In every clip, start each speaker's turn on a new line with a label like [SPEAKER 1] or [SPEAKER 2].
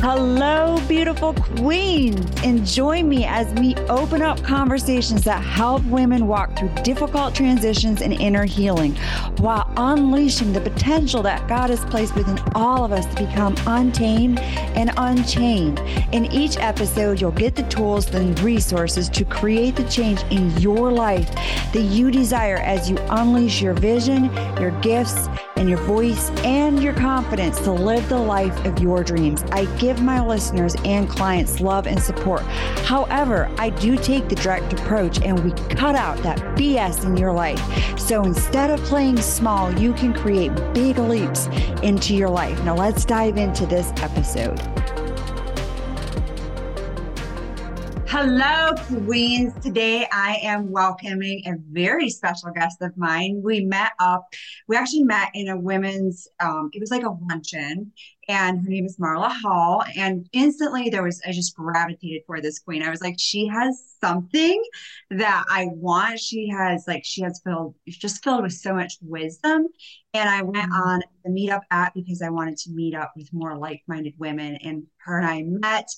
[SPEAKER 1] Hello, beautiful queens, and join me as we open up conversations that help women walk through difficult transitions and inner healing while unleashing the potential that God has placed within all of us to become untamed and unchained. In each episode, you'll get the tools and resources to create the change in your life that you desire as you unleash your vision, your gifts, and your voice and your confidence to live the life of your dreams. I give my listeners and clients love and support. However, I do take the direct approach and we cut out that BS in your life. So instead of playing small, you can create big leaps into your life. Now, let's dive into this episode. Hello, Queens. Today I am welcoming a very special guest of mine. We met up, we actually met in a women's, um, it was like a luncheon, and her name is Marlia Hall. And instantly there was, I just gravitated for this queen. I was like, she has something that I want. She has, like, she has filled, just filled with so much wisdom. And I went on the meetup app because I wanted to meet up with more like minded women. And her and I met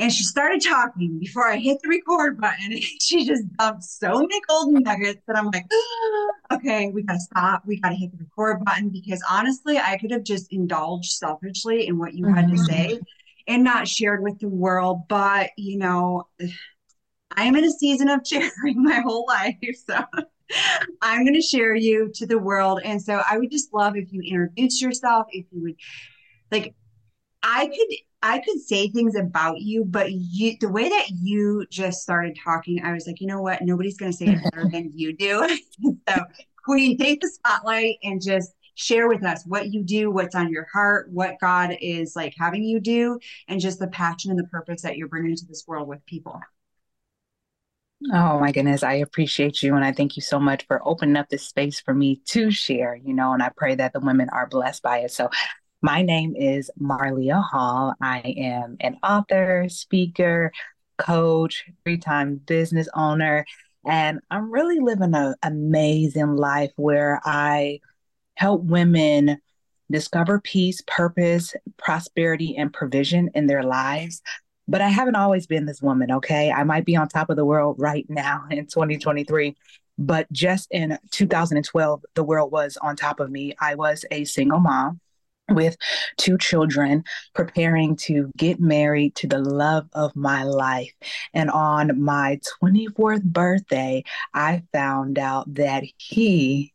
[SPEAKER 1] and she started talking before I hit the record button. she just dumped so many golden nuggets that I'm like, oh, okay, we gotta stop. We gotta hit the record button because honestly, I could have just indulged selfishly in what you mm-hmm. had to mm-hmm. say and not shared with the world. But you know, I am in a season of sharing my whole life. So I'm going to share you to the world. And so I would just love if you introduce yourself, if you would like, I could I could say things about you, but you the way that you just started talking, I was like, you know what? Nobody's gonna say it better than you do. so Queen, take the spotlight and just share with us what you do, what's on your heart, what God is like having you do, and just the passion and the purpose that you're bringing to this world with people.
[SPEAKER 2] Oh my goodness, I appreciate you and I thank you so much for opening up this space for me to share, you know, and I pray that the women are blessed by it. So my name is Marlia Hall. I am an author, speaker, coach, three time business owner, and I'm really living an amazing life where I help women discover peace, purpose, prosperity, and provision in their lives. But I haven't always been this woman, okay? I might be on top of the world right now in 2023, but just in 2012, the world was on top of me. I was a single mom with two children, preparing to get married to the love of my life. And on my 24th birthday, I found out that he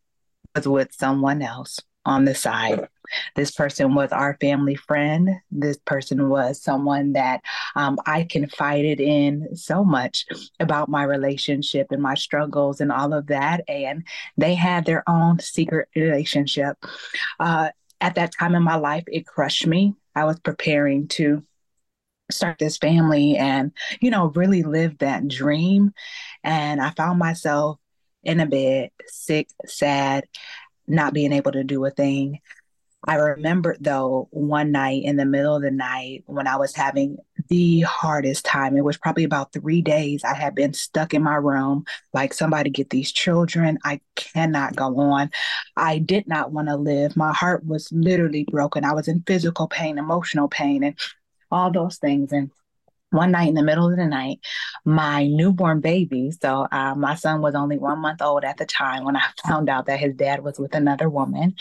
[SPEAKER 2] was with someone else on the side. This person was our family friend. This person was someone that um, I confided in so much about my relationship and my struggles and all of that. And they had their own secret relationship. Uh, at that time in my life, it crushed me. I was preparing to start this family and, you know, really live that dream. And I found myself in a bed, sick, sad, not being able to do a thing. I remember though one night in the middle of the night when I was having the hardest time. It was probably about three days. I had been stuck in my room, like somebody get these children. I cannot go on. I did not want to live. My heart was literally broken. I was in physical pain, emotional pain, and all those things. And one night in the middle of the night, my newborn baby, so uh, my son was only one month old at the time when I found out that his dad was with another woman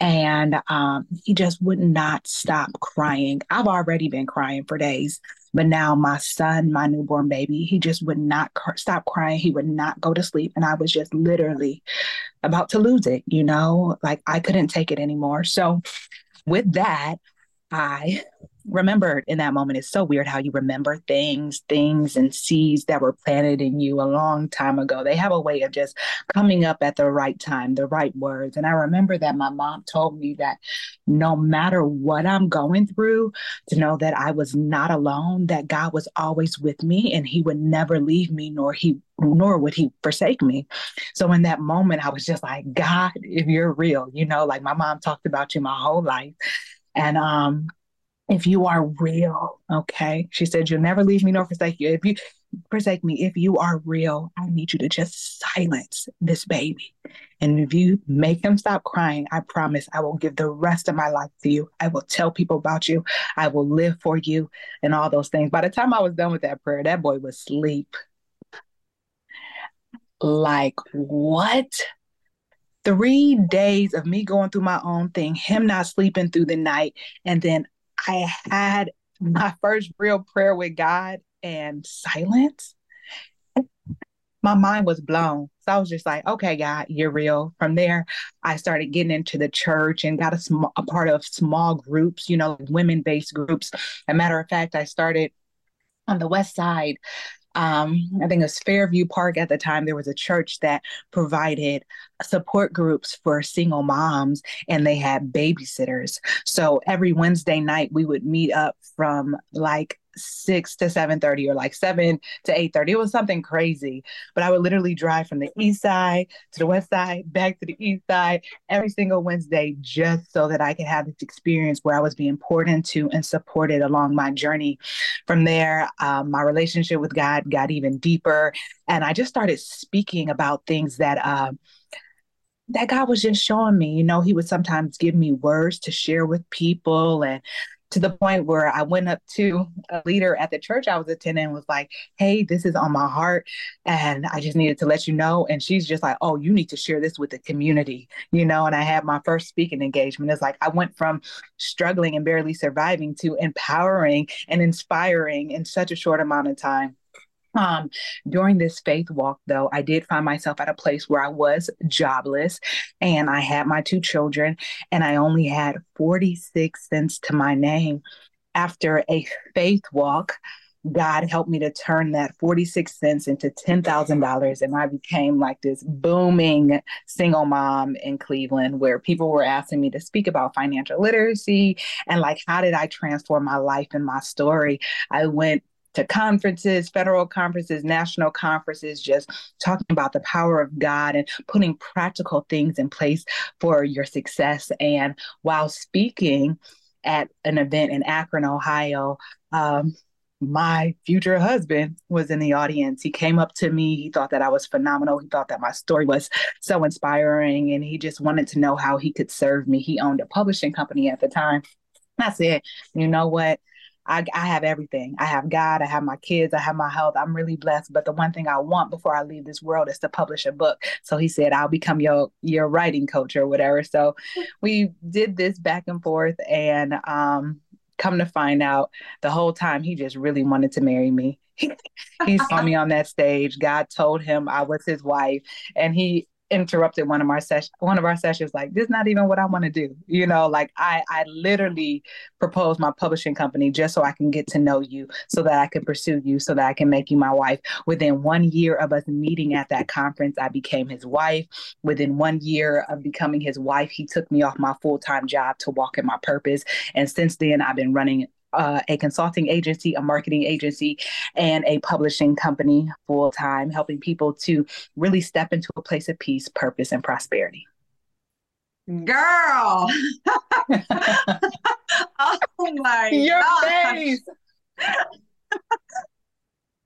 [SPEAKER 2] and um, he just would not stop crying. I've already been crying for days, but now my son, my newborn baby, he just would not cr- stop crying. He would not go to sleep, and I was just literally about to lose it. You know, like I couldn't take it anymore. So, with that, I remembered in that moment. It's so weird how you remember things, things and seeds that were planted in you a long time ago. They have a way of just coming up at the right time, the right words. And I remember that my mom told me that no matter what I'm going through, to know that I was not alone, that God was always with me and he would never leave me nor he nor would he forsake me. So in that moment, I was just like, God, if you're real, you know, like my mom talked about you my whole life. And um, if you are real, okay? She said, You'll never leave me nor forsake you. If you forsake me, if you are real, I need you to just silence this baby. And if you make him stop crying, I promise I will give the rest of my life to you. I will tell people about you. I will live for you and all those things. By the time I was done with that prayer, that boy was asleep. Like, what? Three days of me going through my own thing, him not sleeping through the night. And then I had my first real prayer with God and silence my mind was blown. So I was just like, okay, God, you're real. From there, I started getting into the church and got a, small, a part of small groups, you know, women based groups. As a matter of fact, I started on the west side. Um, I think it was Fairview Park at the time. There was a church that provided support groups for single moms and they had babysitters. So every Wednesday night, we would meet up from like six to seven thirty or like seven to eight thirty. It was something crazy. But I would literally drive from the east side to the west side, back to the east side every single Wednesday, just so that I could have this experience where I was being poured into and supported along my journey. From there, um, my relationship with God got even deeper, and I just started speaking about things that. Uh, that God was just showing me, you know, He would sometimes give me words to share with people and to the point where I went up to a leader at the church I was attending was like, Hey, this is on my heart. And I just needed to let you know. And she's just like, Oh, you need to share this with the community, you know? And I had my first speaking engagement. It's like I went from struggling and barely surviving to empowering and inspiring in such a short amount of time. Um, during this faith walk, though, I did find myself at a place where I was jobless and I had my two children and I only had 46 cents to my name. After a faith walk, God helped me to turn that 46 cents into $10,000. And I became like this booming single mom in Cleveland where people were asking me to speak about financial literacy and like, how did I transform my life and my story? I went to conferences, federal conferences, national conferences, just talking about the power of God and putting practical things in place for your success. And while speaking at an event in Akron, Ohio, um, my future husband was in the audience. He came up to me. He thought that I was phenomenal. He thought that my story was so inspiring and he just wanted to know how he could serve me. He owned a publishing company at the time. I said, you know what? I, I have everything. I have God, I have my kids, I have my health. I'm really blessed. But the one thing I want before I leave this world is to publish a book. So he said, I'll become your your writing coach or whatever. So we did this back and forth and um come to find out the whole time he just really wanted to marry me. he saw me on that stage. God told him I was his wife and he interrupted one of our sessions one of our sessions like this is not even what i want to do you know like i i literally proposed my publishing company just so i can get to know you so that i can pursue you so that i can make you my wife. Within one year of us meeting at that conference i became his wife. Within one year of becoming his wife he took me off my full-time job to walk in my purpose. And since then i've been running uh, a consulting agency, a marketing agency, and a publishing company full time, helping people to really step into a place of peace, purpose, and prosperity.
[SPEAKER 1] Girl. oh my
[SPEAKER 2] Your gosh. face.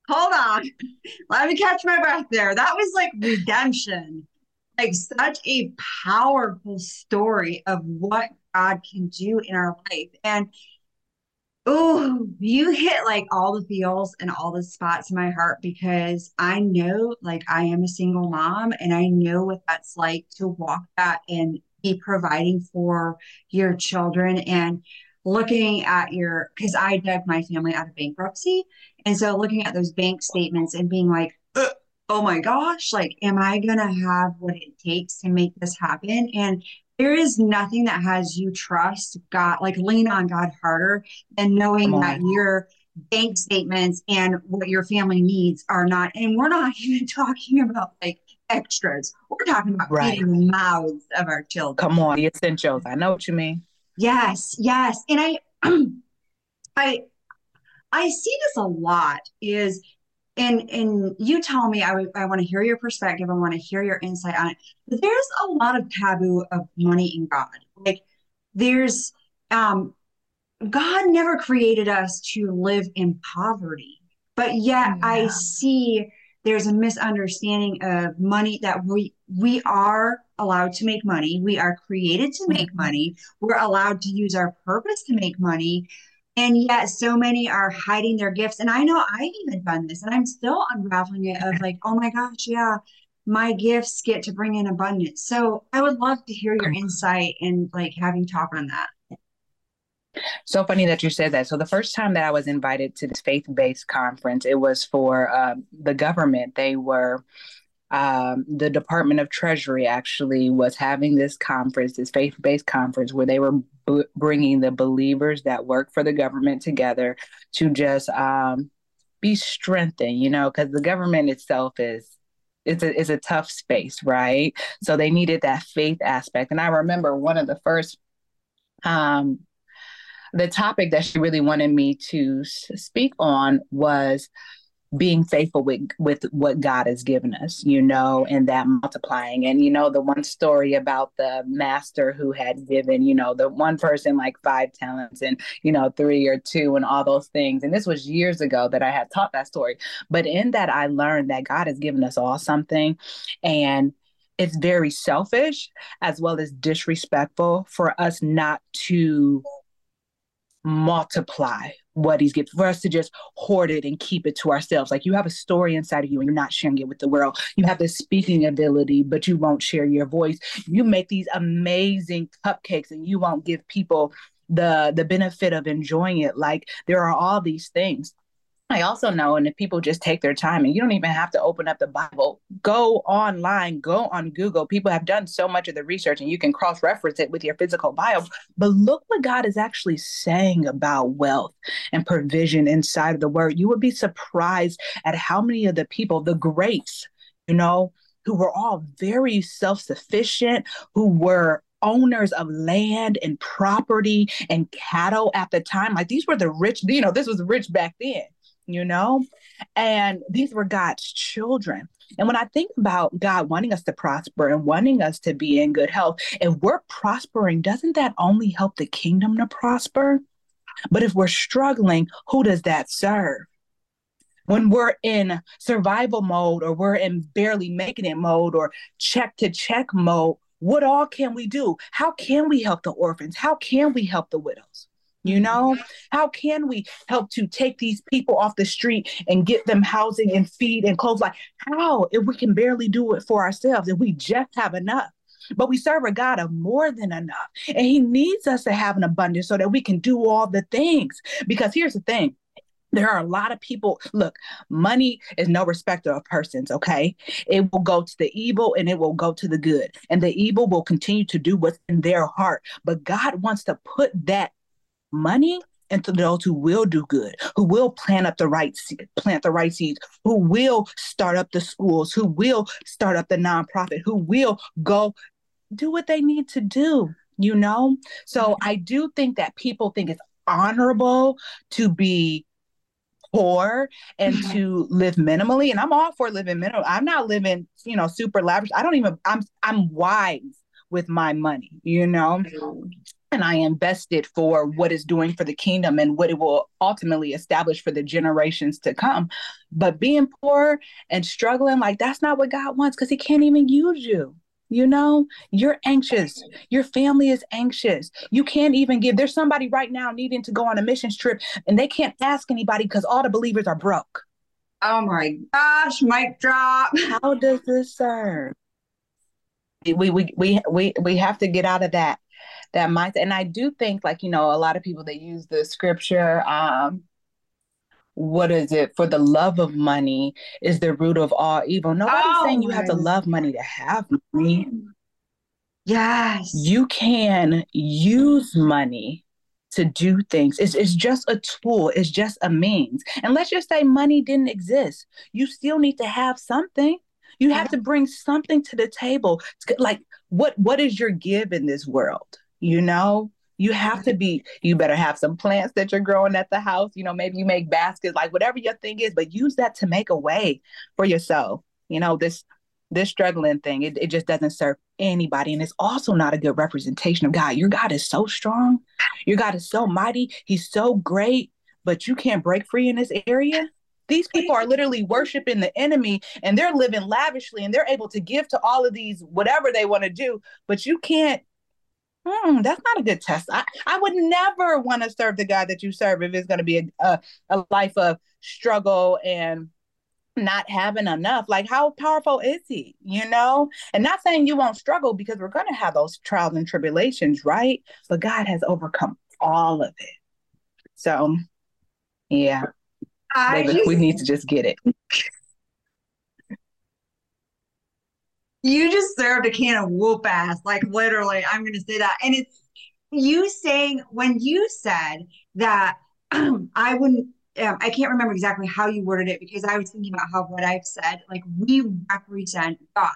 [SPEAKER 1] Hold on. Let me catch my breath there. That was like redemption. Like such a powerful story of what God can do in our life. And Oh, you hit like all the feels and all the spots in my heart because I know like I am a single mom and I know what that's like to walk that and be providing for your children and looking at your because I dug my family out of bankruptcy. And so looking at those bank statements and being like, oh my gosh, like, am I gonna have what it takes to make this happen? And there is nothing that has you trust God, like lean on God harder than knowing that your bank statements and what your family needs are not. And we're not even talking about like extras. We're talking about right. feeding the mouths of our children.
[SPEAKER 2] Come on, the essentials. I know what you mean.
[SPEAKER 1] Yes, yes. And I I I see this a lot is and and you tell me I, I want to hear your perspective i want to hear your insight on it but there's a lot of taboo of money in god like there's um god never created us to live in poverty but yet yeah. i see there's a misunderstanding of money that we we are allowed to make money. We are created to make money. We're allowed to use our purpose to make money. And yet, so many are hiding their gifts. And I know I've even done this, and I'm still unraveling it of like, oh my gosh, yeah, my gifts get to bring in abundance. So I would love to hear your insight and like having talk on that.
[SPEAKER 2] So funny that you said that. So the first time that I was invited to this faith-based conference, it was for um, the government. They were um, the Department of Treasury actually was having this conference, this faith-based conference, where they were b- bringing the believers that work for the government together to just um, be strengthened. You know, because the government itself is it's a, it's a tough space, right? So they needed that faith aspect. And I remember one of the first um, the topic that she really wanted me to speak on was being faithful with with what God has given us, you know, and that multiplying. And you know, the one story about the master who had given, you know, the one person like five talents and you know, three or two and all those things. And this was years ago that I had taught that story. But in that I learned that God has given us all something and it's very selfish as well as disrespectful for us not to multiply what he's given for us to just hoard it and keep it to ourselves. Like you have a story inside of you and you're not sharing it with the world. You have this speaking ability, but you won't share your voice. You make these amazing cupcakes and you won't give people the the benefit of enjoying it. Like there are all these things. I also know, and if people just take their time and you don't even have to open up the Bible, go online, go on Google. People have done so much of the research and you can cross reference it with your physical Bible. But look what God is actually saying about wealth and provision inside of the word. You would be surprised at how many of the people, the greats, you know, who were all very self sufficient, who were owners of land and property and cattle at the time. Like these were the rich, you know, this was rich back then you know? And these were God's children. And when I think about God wanting us to prosper and wanting us to be in good health, if we're prospering, doesn't that only help the kingdom to prosper? But if we're struggling, who does that serve? When we're in survival mode or we're in barely making it mode or check to check mode, what all can we do? How can we help the orphans? How can we help the widows? You mm-hmm. know, how can we help to take these people off the street and get them housing and feed and clothes? Like, how if we can barely do it for ourselves if we just have enough? But we serve a God of more than enough. And He needs us to have an abundance so that we can do all the things. Because here's the thing there are a lot of people look money is no respecter of persons okay it will go to the evil and it will go to the good and the evil will continue to do what's in their heart but god wants to put that money into those who will do good, who will plant up the right plant the right seeds, who will start up the schools, who will start up the nonprofit, who will go do what they need to do, you know? So mm-hmm. I do think that people think it's honorable to be poor and mm-hmm. to live minimally and I'm all for living minimal. I'm not living, you know, super lavish. I don't even I'm I'm wise with my money, you know? And I invested for what it's doing for the kingdom and what it will ultimately establish for the generations to come. But being poor and struggling, like that's not what God wants because He can't even use you. You know, you're anxious. Your family is anxious. You can't even give. There's somebody right now needing to go on a missions trip and they can't ask anybody because all the believers are broke.
[SPEAKER 1] Oh my gosh, mic drop.
[SPEAKER 2] How does this serve? We we we we we have to get out of that that mindset. And I do think, like, you know, a lot of people that use the scripture, um, what is it? For the love of money is the root of all evil. Nobody's oh, saying you have to love money to have money.
[SPEAKER 1] Yes.
[SPEAKER 2] You can use money to do things. It's, it's just a tool, it's just a means. And let's just say money didn't exist. You still need to have something. You have to bring something to the table. Like what what is your give in this world? You know you have to be you better have some plants that you're growing at the house. You know maybe you make baskets like whatever your thing is but use that to make a way for yourself. You know this this struggling thing it, it just doesn't serve anybody. And it's also not a good representation of god. Your god is so strong. Your god is so mighty. He's so great but you can't break free in this area. These people are literally worshiping the enemy and they're living lavishly and they're able to give to all of these whatever they want to do, but you can't. Hmm, that's not a good test. I, I would never want to serve the God that you serve if it's going to be a, a, a life of struggle and not having enough. Like, how powerful is he? You know? And not saying you won't struggle because we're going to have those trials and tribulations, right? But God has overcome all of it. So, yeah. I just, we need to just get it.
[SPEAKER 1] You just served a can of whoop ass, like literally. I'm going to say that. And it's you saying, when you said that I wouldn't um, I can't remember exactly how you worded it because I was thinking about how what I've said, like we represent God.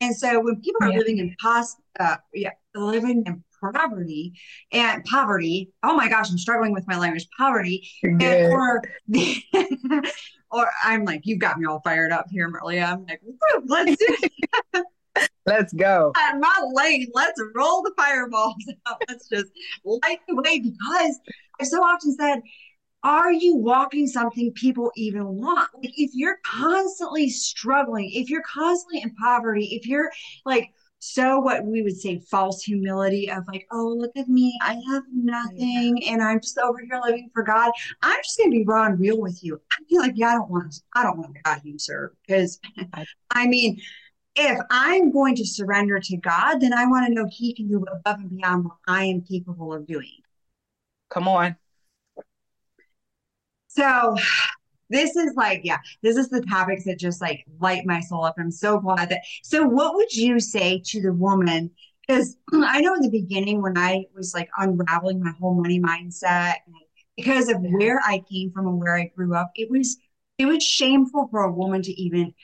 [SPEAKER 1] And so when people are yeah. living in pos, uh, yeah, living in poverty and poverty, oh my gosh, I'm struggling with my language, poverty, and, or the, or I'm like, you've got me all fired up here, Marlia. I'm like, let's do
[SPEAKER 2] it. Let's go.
[SPEAKER 1] At my lane, let's roll the fireballs out. Let's just light the way because I so often said, are you walking something people even want? Like if you're constantly struggling, if you're constantly in poverty, if you're like so what we would say false humility of like, oh, look at me, I have nothing and I'm just over here living for God. I'm just gonna be raw and real with you. I feel like, yeah, I don't want I don't want God you serve because I mean if I'm going to surrender to God, then I want to know He can do above and beyond what I am capable of doing.
[SPEAKER 2] Come on.
[SPEAKER 1] So this is like, yeah, this is the topics that just like light my soul up. I'm so glad that. So, what would you say to the woman? Because I know in the beginning when I was like unraveling my whole money mindset, because of where I came from and where I grew up, it was it was shameful for a woman to even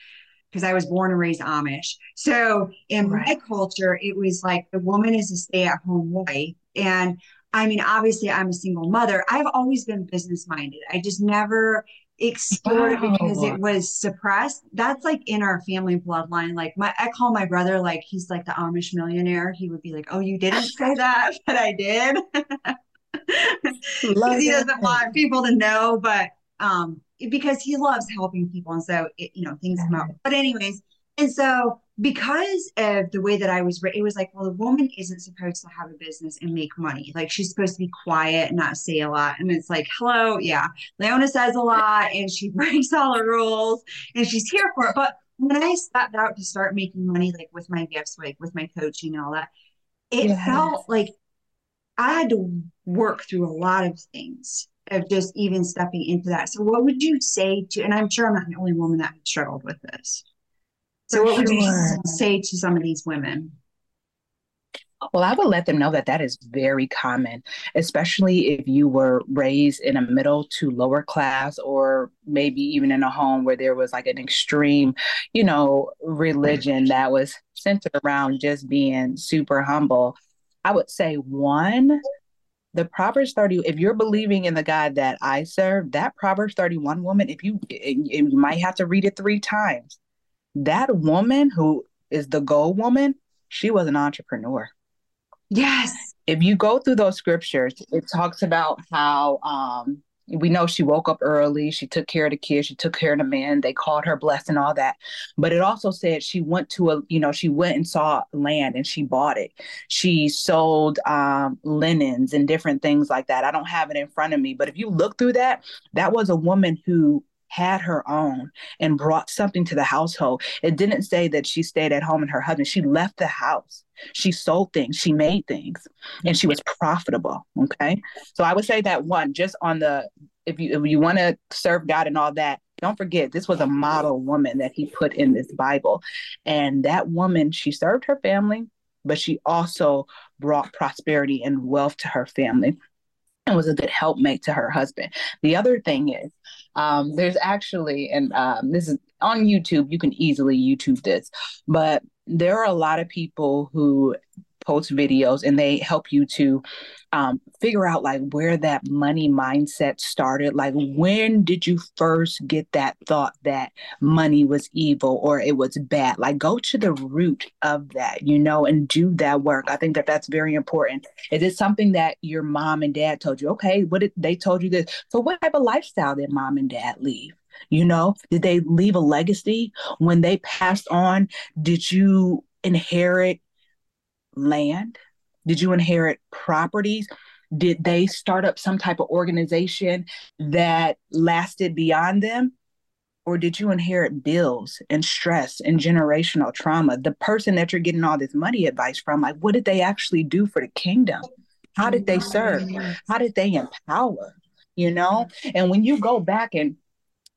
[SPEAKER 1] because I was born and raised Amish. So in right. my culture, it was like the woman is a stay at home wife. And I mean, obviously, I'm a single mother. I've always been business minded. I just never explored wow. it because it was suppressed. That's like in our family bloodline. Like my, I call my brother like he's like the Amish millionaire. He would be like, "Oh, you didn't say that, but I did," because he doesn't want people to know. But um, because he loves helping people, and so it, you know things come up. But anyways, and so because of the way that I was it was like, well, the woman isn't supposed to have a business and make money. Like she's supposed to be quiet and not say a lot. And it's like, hello, yeah, Leona says a lot and she breaks all the rules and she's here for it. But when I stepped out to start making money, like with my gifts, like with my coaching and all that, it yes. felt like I had to work through a lot of things of just even stepping into that. So what would you say to and I'm sure I'm not the only woman that struggled with this. So, what would you say to some of these women?
[SPEAKER 2] Well, I would let them know that that is very common, especially if you were raised in a middle to lower class, or maybe even in a home where there was like an extreme, you know, religion that was centered around just being super humble. I would say one, the Proverbs 30, if you're believing in the God that I serve, that Proverbs 31 woman, if you, you might have to read it three times that woman who is the goal woman, she was an entrepreneur.
[SPEAKER 1] Yes.
[SPEAKER 2] If you go through those scriptures, it talks about how um, we know she woke up early, she took care of the kids, she took care of the man, they called her blessed and all that. But it also said she went to a, you know, she went and saw land and she bought it. She sold um, linens and different things like that. I don't have it in front of me, but if you look through that, that was a woman who had her own and brought something to the household. It didn't say that she stayed at home and her husband, she left the house. She sold things, she made things, and she was mm-hmm. profitable. Okay. So I would say that one, just on the if you if you want to serve God and all that, don't forget this was a model woman that he put in this Bible. And that woman, she served her family, but she also brought prosperity and wealth to her family and was a good helpmate to her husband. The other thing is um, there's actually, and um, this is on YouTube, you can easily YouTube this, but there are a lot of people who post videos and they help you to um, figure out like where that money mindset started. Like when did you first get that thought that money was evil or it was bad? Like go to the root of that you know and do that work. I think that that's very important. Is it something that your mom and dad told you? Okay what did they told you this. So what type of lifestyle did mom and dad leave? You know, did they leave a legacy? When they passed on? Did you inherit land? Did you inherit properties? Did they start up some type of organization that lasted beyond them? Or did you inherit bills and stress and generational trauma? The person that you're getting all this money advice from, like, what did they actually do for the kingdom? How did they serve? How did they empower? You know? And when you go back and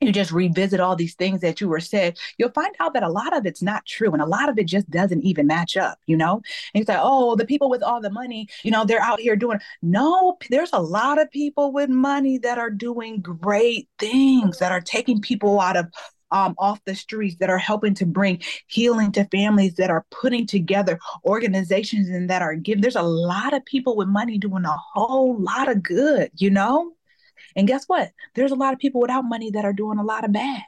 [SPEAKER 2] you just revisit all these things that you were said, you'll find out that a lot of it's not true and a lot of it just doesn't even match up, you know? And you say, oh, the people with all the money, you know, they're out here doing. No, there's a lot of people with money that are doing great things, that are taking people out of um, off the streets that are helping to bring healing to families that are putting together organizations and that are giving there's a lot of people with money doing a whole lot of good you know and guess what? There's a lot of people without money that are doing a lot of bad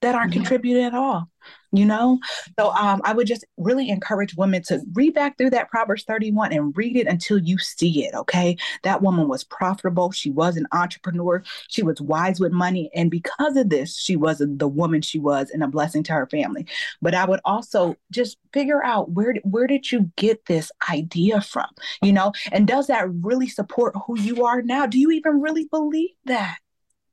[SPEAKER 2] that aren't mm-hmm. contributing at all you know? So um, i would just really encourage women to read back through that proverbs 31 and read it until you see it okay? That woman was profitable. She was an entrepreneur. She was wise with money. And because of this she was the woman she was and a blessing to her family. But i would also just figure out where where did you get this idea from you know? And does that really support who you are now? Do you even really believe that?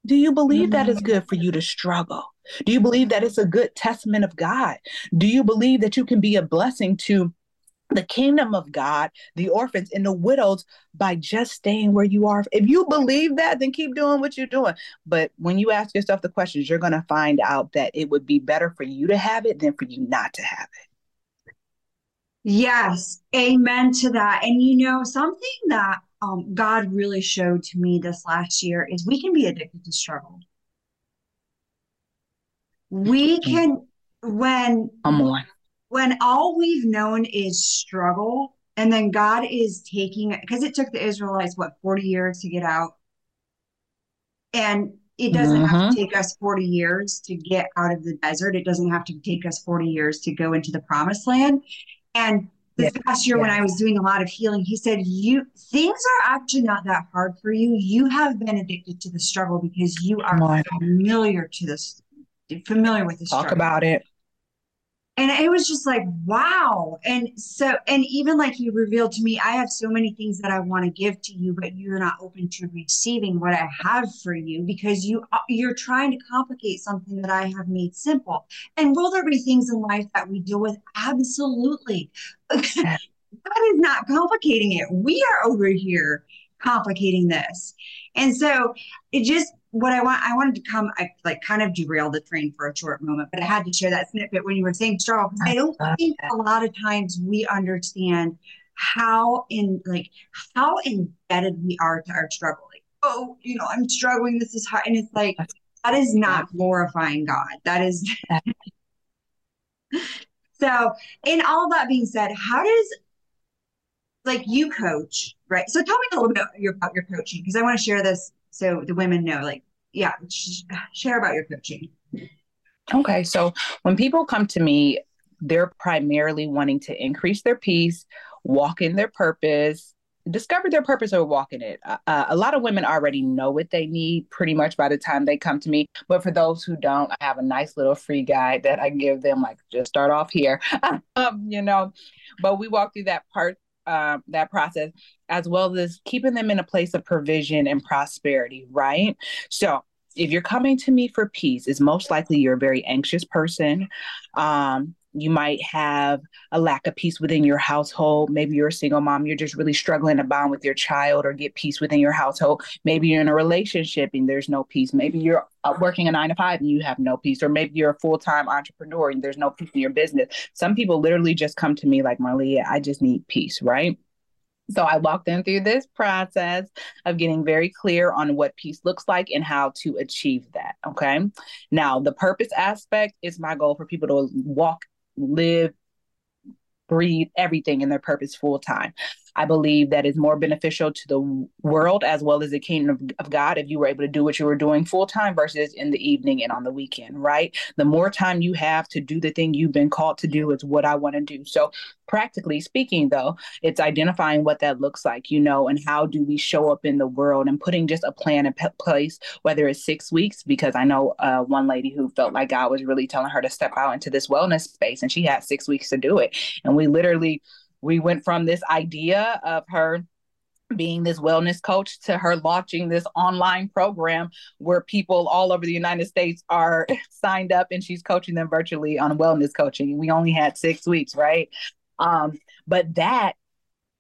[SPEAKER 2] Do you believe mm-hmm. that it's good for you to struggle do you believe that it's a good testament of God? Do you believe that you can be a blessing to the kingdom of God, the orphans, and the widows by just staying where you are? If you believe that, then keep doing what you're doing. But when you ask yourself the questions, you're going to find out that it would be better for you to have it than for you not to have it.
[SPEAKER 1] Yes, amen to that. And you know, something that um, God really showed to me this last year is we can be addicted to struggle we mm-hmm. can when when all we've known is struggle and then God is taking it because it took the Israelites what 40 years to get out. And it doesn't mm-hmm. have to mm-hmm. take us 40 years to get out of the desert. It doesn't have to take us 40 years to go into the promised land. And this yeah. past year, yeah. when I was doing a lot of healing, he said, You things are actually not that hard for you. You have been addicted to the struggle because you are familiar to this familiar with this.
[SPEAKER 2] Talk about it.
[SPEAKER 1] And it was just like, wow. And so, and even like he revealed to me, I have so many things that I want to give to you, but you're not open to receiving what I have for you because you uh, you're trying to complicate something that I have made simple. And will there be things in life that we deal with? Absolutely. that is not complicating it. We are over here complicating this. And so it just what I want, I wanted to come, I like kind of derailed the train for a short moment, but I had to share that snippet when you were saying struggle I don't think a lot of times we understand how in like how embedded we are to our struggle. Like, oh, you know, I'm struggling. This is hard, and it's like that is not glorifying God. That is. so, in all that being said, how does like you coach, right? So tell me a little bit about your coaching because I want to share this so the women know like yeah sh- share about your coaching.
[SPEAKER 2] Okay so when people come to me they're primarily wanting to increase their peace walk in their purpose discover their purpose or walk in it. Uh, uh, a lot of women already know what they need pretty much by the time they come to me but for those who don't i have a nice little free guide that i give them like just start off here. Um, you know but we walk through that part uh, that process, as well as keeping them in a place of provision and prosperity, right? So, if you're coming to me for peace, it's most likely you're a very anxious person. Um, you might have a lack of peace within your household. Maybe you're a single mom, you're just really struggling to bond with your child or get peace within your household. Maybe you're in a relationship and there's no peace. Maybe you're uh, working a nine to five and you have no peace. Or maybe you're a full time entrepreneur and there's no peace in your business. Some people literally just come to me like, Marlia, I just need peace, right? So I walked them through this process of getting very clear on what peace looks like and how to achieve that. Okay. Now, the purpose aspect is my goal for people to walk live, breathe everything in their purpose full time. I believe that is more beneficial to the world as well as the kingdom of, of God if you were able to do what you were doing full time versus in the evening and on the weekend, right? The more time you have to do the thing you've been called to do is what I want to do. So, practically speaking, though, it's identifying what that looks like, you know, and how do we show up in the world and putting just a plan in place, whether it's six weeks, because I know uh, one lady who felt like God was really telling her to step out into this wellness space and she had six weeks to do it. And we literally, we went from this idea of her being this wellness coach to her launching this online program where people all over the United States are signed up and she's coaching them virtually on wellness coaching. We only had six weeks, right? Um, but that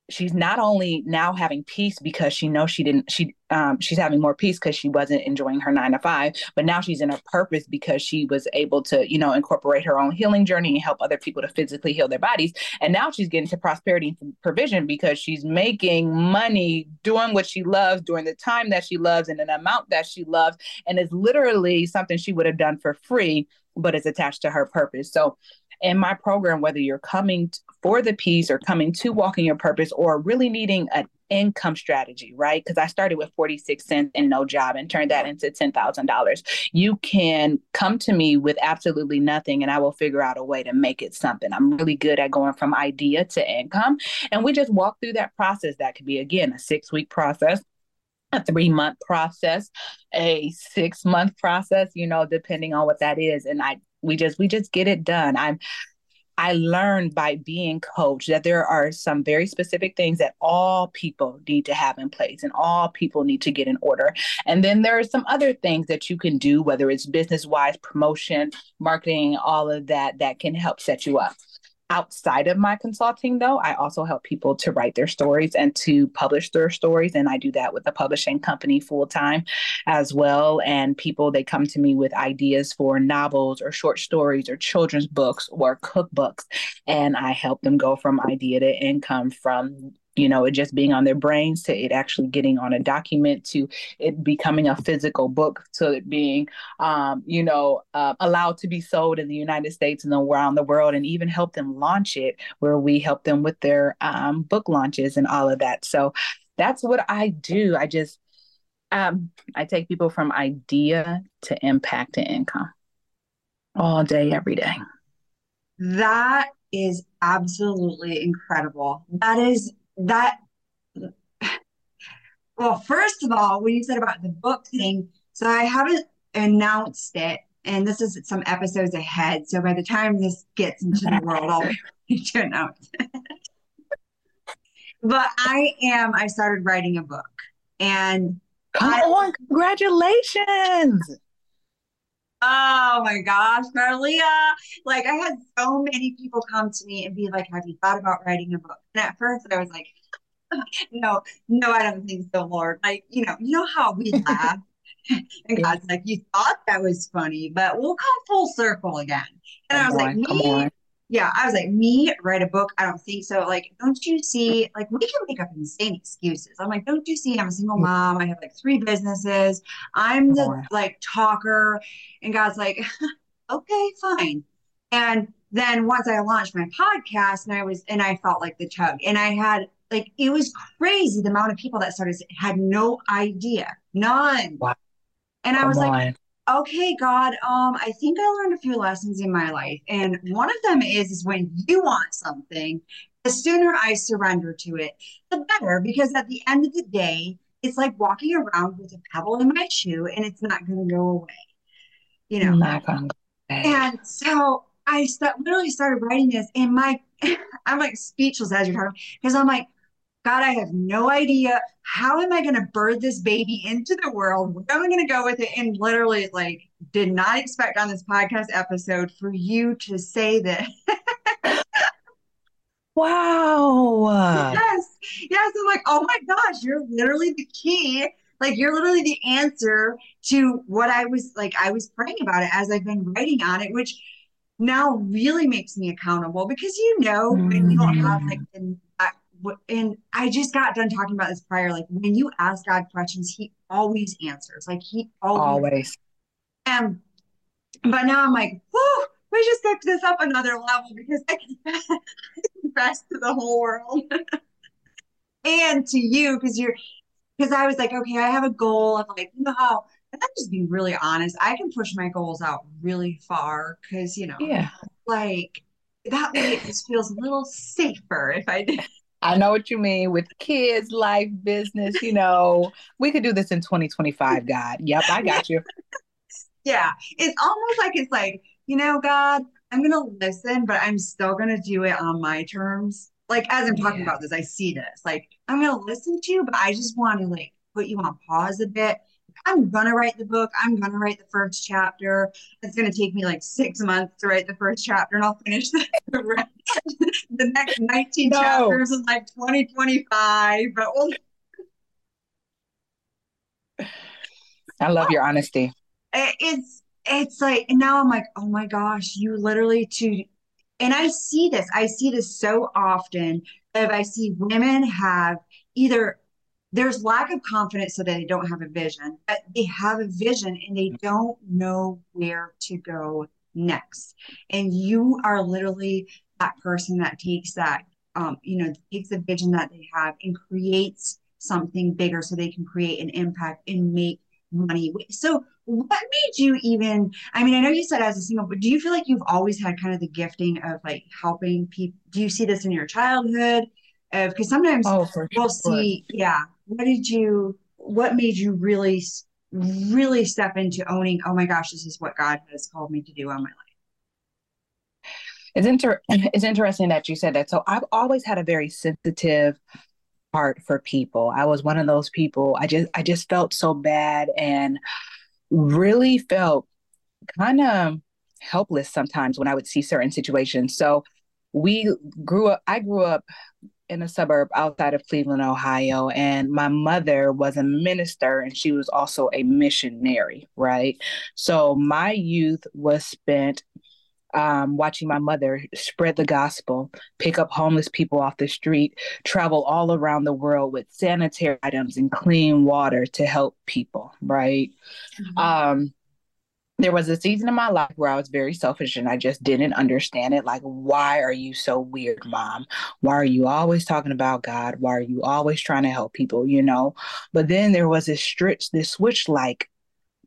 [SPEAKER 2] she's not only now having peace because she knows she didn't she um she's having more peace because she wasn't enjoying her nine to five but now she's in a purpose because she was able to you know incorporate her own healing journey and help other people to physically heal their bodies. And now she's getting to prosperity and provision because she's making money doing what she loves during the time that she loves and an amount that she loves. And it's literally something she would have done for free but it's attached to her purpose so in my program, whether you're coming for the peace or coming to walking your purpose or really needing an income strategy, right? Because I started with 46 cents and no job and turned that into $10,000. You can come to me with absolutely nothing and I will figure out a way to make it something. I'm really good at going from idea to income. And we just walk through that process. That could be, again, a six week process a three month process a six month process you know depending on what that is. And i we just we just get it done. I'm I learned by being coached that there are some very specific things that all people need to have in place and all people need to get in order. And then there are some other things that you can do, whether it's business wise, promotion, marketing, all of that, that can help set you up outside of my consulting though i also help people to write their stories and to publish their stories and i do that with a publishing company full time as well. And people they come to me with ideas for novels or short stories or children's books or cookbooks and i help them go from idea to income from you know, it just being on their brains to it actually getting on a document to it becoming a physical book to it being, um, you know, uh, allowed to be sold in the United States and around the world and even help them launch it where we help them with their um, book launches and all of that. So that's what I do. I just, um, I take people from idea to impact to income all day, every day.
[SPEAKER 1] That is absolutely incredible. That is that well first of all when you said about the book thing so i haven't announced it and this is some episodes ahead so by the time this gets into the world i'll be to announce but i am i started writing a book and
[SPEAKER 2] come I, on congratulations
[SPEAKER 1] Oh my gosh, Marlia. Like I had so many people come to me and be like, Have you thought about writing a book? And at first I was like, No, no, I don't think so, Lord. Like, you know, you know how we laugh. and God's like, You thought that was funny, but we'll come full circle again. And oh come I was on, like, Me, yeah, I was like, me write a book? I don't think so. Like, don't you see? Like, we can make up insane excuses. I'm like, don't you see? I'm a single mom. I have like three businesses. I'm the like talker. And God's like, okay, fine. And then once I launched my podcast, and I was, and I felt like the tug, and I had like it was crazy the amount of people that started had no idea, none. Wow. And I was like, okay, God, um, I think I learned a few lessons in my life. And one of them is, is when you want something, the sooner I surrender to it, the better. Because at the end of the day, it's like walking around with a pebble in my shoe and it's not going to go away. You know? Not going And so I st- literally started writing this and my, I'm like speechless as you're talking because I'm like, God, I have no idea. How am I going to birth this baby into the world? Where am I going to go with it? And literally, like, did not expect on this podcast episode for you to say this.
[SPEAKER 2] wow.
[SPEAKER 1] Yes. Yes. I'm like, oh my gosh, you're literally the key. Like, you're literally the answer to what I was like, I was praying about it as I've been writing on it, which now really makes me accountable because you know, mm-hmm. when you don't have like the and I just got done talking about this prior. Like when you ask God questions, He always answers. Like He always. always. And but now I'm like, whoo, we just took this up another level because I confess to the whole world. and to you because you're because I was like, okay, I have a goal of like, you know how and I'm just being really honest. I can push my goals out really far because you know,
[SPEAKER 2] yeah,
[SPEAKER 1] like that way it just feels a little safer if I did.
[SPEAKER 2] I know what you mean with kids, life, business. You know, we could do this in 2025, God. Yep, I got you.
[SPEAKER 1] yeah, it's almost like it's like, you know, God, I'm going to listen, but I'm still going to do it on my terms. Like, as I'm talking yeah. about this, I see this. Like, I'm going to listen to you, but I just want to like put you on pause a bit. I'm gonna write the book. I'm gonna write the first chapter. It's gonna take me like six months to write the first chapter, and I'll finish the, the next 19 no. chapters in like 2025. But we'll...
[SPEAKER 2] I love your honesty.
[SPEAKER 1] It's it's like and now I'm like, oh my gosh, you literally to and I see this, I see this so often. If I see women have either there's lack of confidence so that they don't have a vision, but they have a vision and they don't know where to go next. And you are literally that person that takes that, um, you know, takes the vision that they have and creates something bigger so they can create an impact and make money. So, what made you even? I mean, I know you said as a single, but do you feel like you've always had kind of the gifting of like helping people? Do you see this in your childhood? Because sometimes oh, we'll sure. see, yeah. What did you? What made you really, really step into owning? Oh my gosh, this is what God has called me to do on my life.
[SPEAKER 2] It's inter- It's interesting that you said that. So I've always had a very sensitive heart for people. I was one of those people. I just I just felt so bad and really felt kind of helpless sometimes when I would see certain situations. So we grew up I grew up in a suburb outside of Cleveland, Ohio, and my mother was a minister and she was also a missionary, right? So my youth was spent um, watching my mother spread the gospel, pick up homeless people off the street, travel all around the world with sanitary items and clean water to help people, right? Mm-hmm. Um, there was a season in my life where I was very selfish and I just didn't understand it. Like, why are you so weird, mom? Why are you always talking about God? Why are you always trying to help people, you know? But then there was this stretch, this switch like,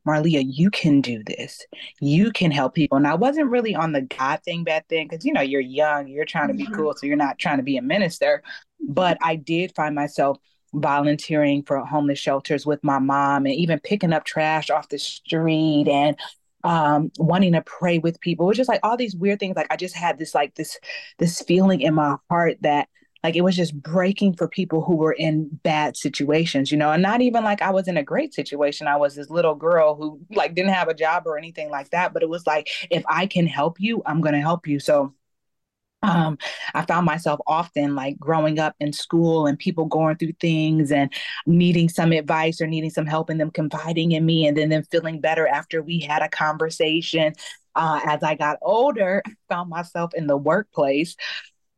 [SPEAKER 2] Marlia, you can do this. You can help people. And I wasn't really on the God thing back then because, you know, you're young, you're trying to be mm-hmm. cool. So you're not trying to be a minister. But I did find myself volunteering for homeless shelters with my mom and even picking up trash off the street and um wanting to pray with people. It was just like all these weird things. Like I just had this like this this feeling in my heart that like it was just breaking for people who were in bad situations, you know, and not even like I was in a great situation. I was this little girl who like didn't have a job or anything like that. But it was like, if I can help you, I'm going to help you. So um, I found myself often like growing up in school and people going through things and needing some advice or needing some help and them confiding in me and then them feeling better after we had a conversation. Uh, as I got older, found myself in the workplace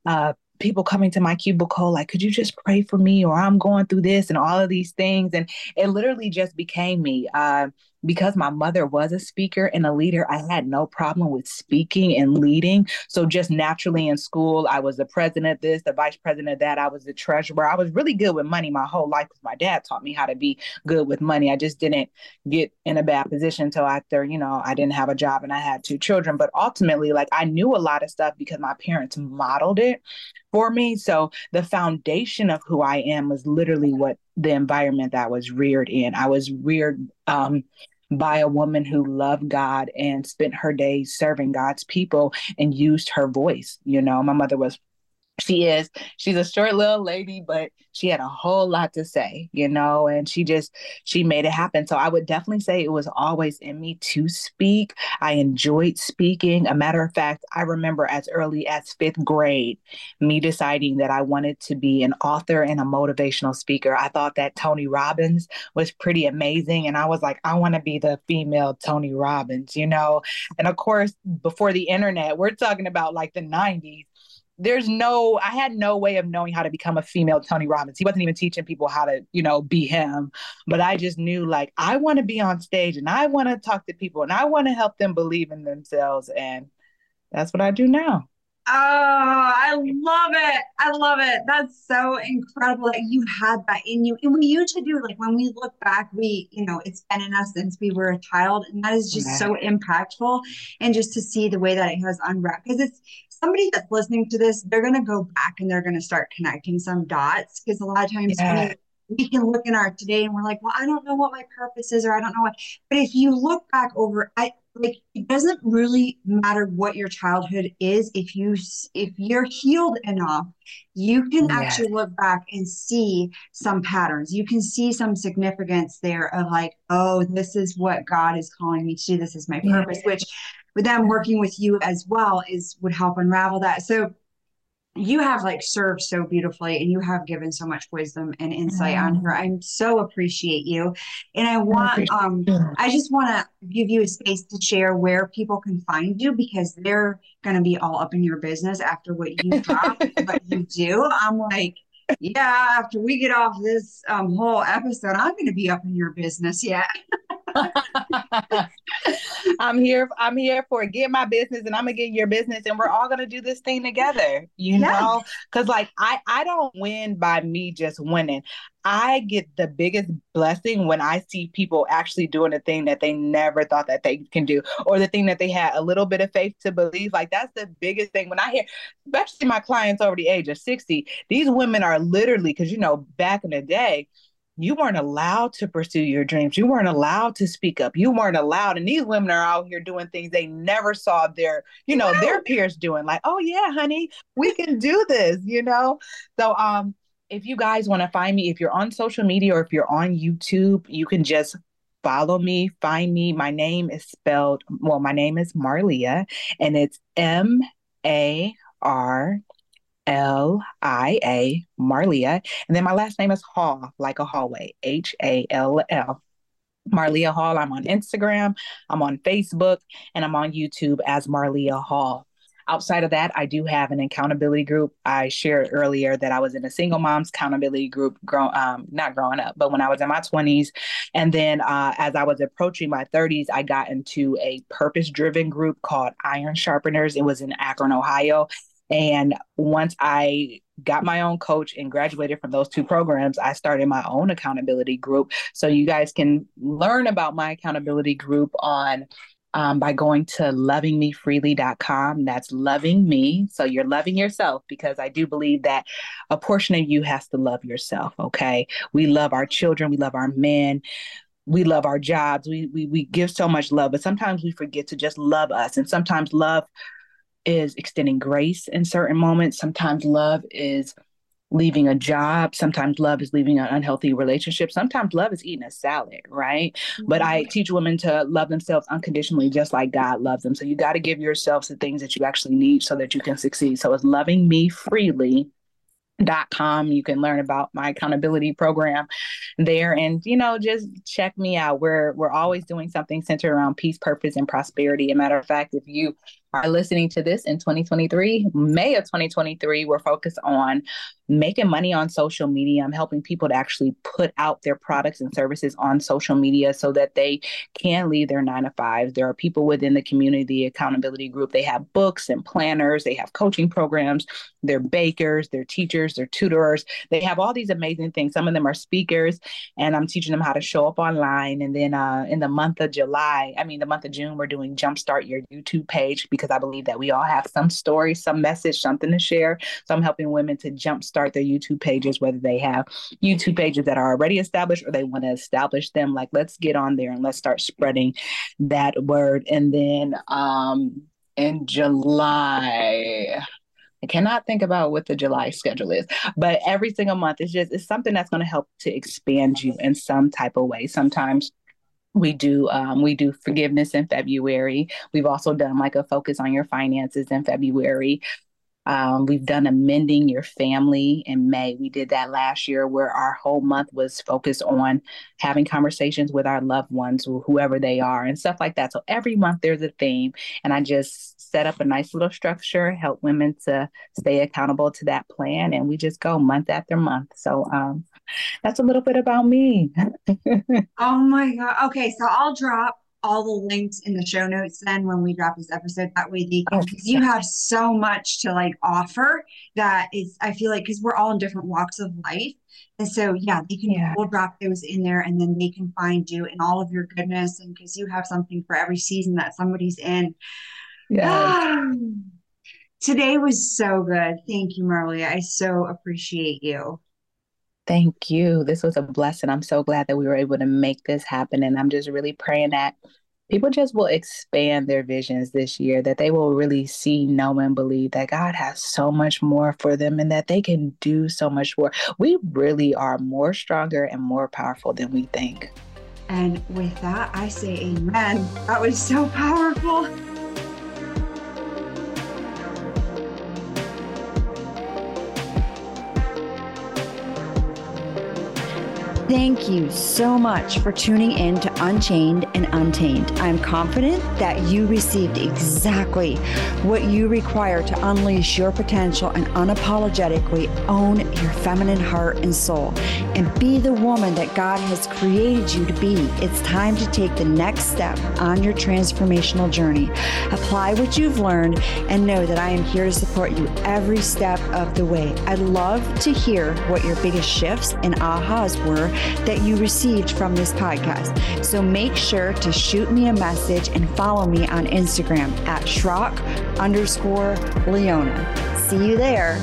[SPEAKER 2] uh, people coming to my cubicle like could you just pray for me or i'm going through this and all of these things? And it literally just became me. Uh, because my mother was a speaker and a leader, I had no problem with speaking and leading. So just naturally in school, I was the president of this, the vice president of that. I was the treasurer. I was really good with money my whole life because my dad taught me how to be good with money. I just didn't get in a bad position until after, you know, I didn't have a job and I had two children. But ultimately, like I knew a lot of stuff because my parents modeled it for me. So the foundation of who I am was literally what the environment that I was reared in. I was reared um, by a woman who loved God and spent her days serving God's people and used her voice. You know, my mother was she is. She's a short little lady but she had a whole lot to say you know and she just she made it happen. So i would definitely say it was always in me to speak. I enjoyed speaking. A matter of fact i remember as early as fifth grade me deciding that i wanted to be an author and a motivational speaker. I thought that tony robbins was pretty amazing and i was like i want to be the female tony robbins you know? And of course before the internet we're talking about like the 90s there's no i had no way of knowing how to become a female tony robbins. He wasn't even teaching people how to you know be him. But i just knew like i want to be on stage and i want to talk to people and i want to help them believe in themselves. And that's what i do now
[SPEAKER 1] Oh, I love it. I love it. That's so incredible that you had that in you. And we usually do, like when we look back, we, you know, it's been in us since we were a child. And that is just yeah. so impactful. And just to see the way that it has unwrapped, because it's somebody that's listening to this, they're going to go back and they're going to start connecting some dots. Because a lot of times yeah. we, we can look in our today and we're like, well, I don't know what my purpose is, or I don't know what. But if you look back over, I, like it doesn't really matter what your childhood is. If you if you're healed enough you can actually look back and see some patterns. You can see some significance there of like oh this is what god is calling me to do. This is my purpose yeah. which with them working with you as well is would help unravel that. So you have like served so beautifully and you have given so much wisdom and insight mm. on her. I'm so appreciate you. And I want um I just want to give you a space to share where people can find you because they're going to be all up in your business after what you drop what you do. I'm like yeah, after we get off this um, whole episode, I'm going to be up in your business. Yeah.
[SPEAKER 2] I'm here. I'm here for get my business, and I'm gonna get your business, and we're all gonna do this thing together. You know, because like I, I don't win by me just winning. I get the biggest blessing when I see people actually doing the thing that they never thought that they can do, or the thing that they had a little bit of faith to believe. Like that's the biggest thing. When I hear, especially my clients over the age of 60, these women are literally, because you know, back in the day, you weren't allowed to pursue your dreams. You weren't allowed to speak up. You weren't allowed. And these women are out here doing things they never saw their, you know, their peers doing. Like, oh yeah, honey, we can do this, you know? So um if you guys want to find me, if you're on social media or if you're on YouTube, you can just follow me, find me. My name is spelled, well, my name is Marlia, and it's M A R L I A, Marlia. And then my last name is Hall, like a hallway, H A L L. Marlia Hall. I'm on Instagram, I'm on Facebook, and I'm on YouTube as Marlia Hall. Outside of that, I do have an accountability group. I shared earlier that I was in a single mom's accountability group, grow, um, not growing up, but when I was in my 20s. And then uh, as I was approaching my 30s, I got into a purpose driven group called Iron Sharpeners. It was in Akron, Ohio. And once I got my own coach and graduated from those two programs, I started my own accountability group. So you guys can learn about my accountability group on um, by going to lovingmefreely.com. That's loving me. So you're loving yourself because I do believe that a portion of you has to love yourself. Okay. We love our children, we love our men. We love our jobs. We, we we give so much love, but sometimes we forget to just love us. And sometimes love is extending grace in certain moments. Sometimes love is leaving a job. Sometimes love is leaving an unhealthy relationship. Sometimes love is eating a salad, right? Mm-hmm. But I mm-hmm. teach women to love themselves unconditionally, just like God loves them. So you got to give yourselves the things that you actually need so that you can succeed. So it's loving me freely dot com you can learn about my accountability program there and you know just check me out we're we're always doing something centered around peace purpose and prosperity As a matter of fact if you are listening to this in 2023, May of 2023, we're focused on making money on social media. I'm helping people to actually put out their products and services on social media so that they can leave their nine to fives. There are people within the community accountability group. They have books and planners, they have coaching programs, they're bakers, they're teachers, they're tutors. They have all these amazing things. Some of them are speakers, and I'm teaching them how to show up online. And then uh, in the month of July, I mean, the month of June, we're doing Jumpstart Your YouTube page because I believe that we all have some story, some message, something to share. So I'm helping women to jumpstart their YouTube pages, whether they have YouTube pages that are already established or they want to establish them. Like, let's get on there and let's start spreading that word. And then um, in July, I cannot think about what the July schedule is, but every single month is just it's something that's going to help to expand you in some type of way. Sometimes we do um, we do forgiveness in february. We've also done like a focus on your finances in february. Um, we've done amending your family in may. We did that last year where our whole month was focused on having conversations with our loved ones whoever they are and stuff like that. So every month there's a theme and i just set up a nice little structure help women to stay accountable to that plan and we just go month after month. So um, that's a little bit about me.
[SPEAKER 1] oh my God. Okay. So I'll drop all the links in the show notes then when we drop this episode. That way they can, because you have so much to like offer that is, I feel like, because we're all in different walks of life. And so, yeah, they can, yeah. we'll drop those in there and then they can find you and all of your goodness. And because you have something for every season that somebody's in. Yeah. Today was so good. Thank you, Marley. I so appreciate you.
[SPEAKER 2] Thank you. This was a blessing. I'm so glad that we were able to make this happen. And I'm just really praying that people just will expand their visions this year, that they will really see, know, and believe that God has so much more for them and that they can do so much more. We really are more stronger and more powerful than we think.
[SPEAKER 1] And with that, I say amen. That was so powerful. Thank you so much for tuning in to Unchained and Untamed. I'm confident that you received exactly what you require to unleash your potential and unapologetically own your feminine heart and soul and be the woman that God has created you to be. It's time to take the next step on your transformational journey. Apply what you've learned and know that I am here to support you every step of the way. I'd love to hear what your biggest shifts and ahas were that you received from this podcast. So make sure to shoot me a message and follow me on Instagram at Schrock underscore Leona. See you there.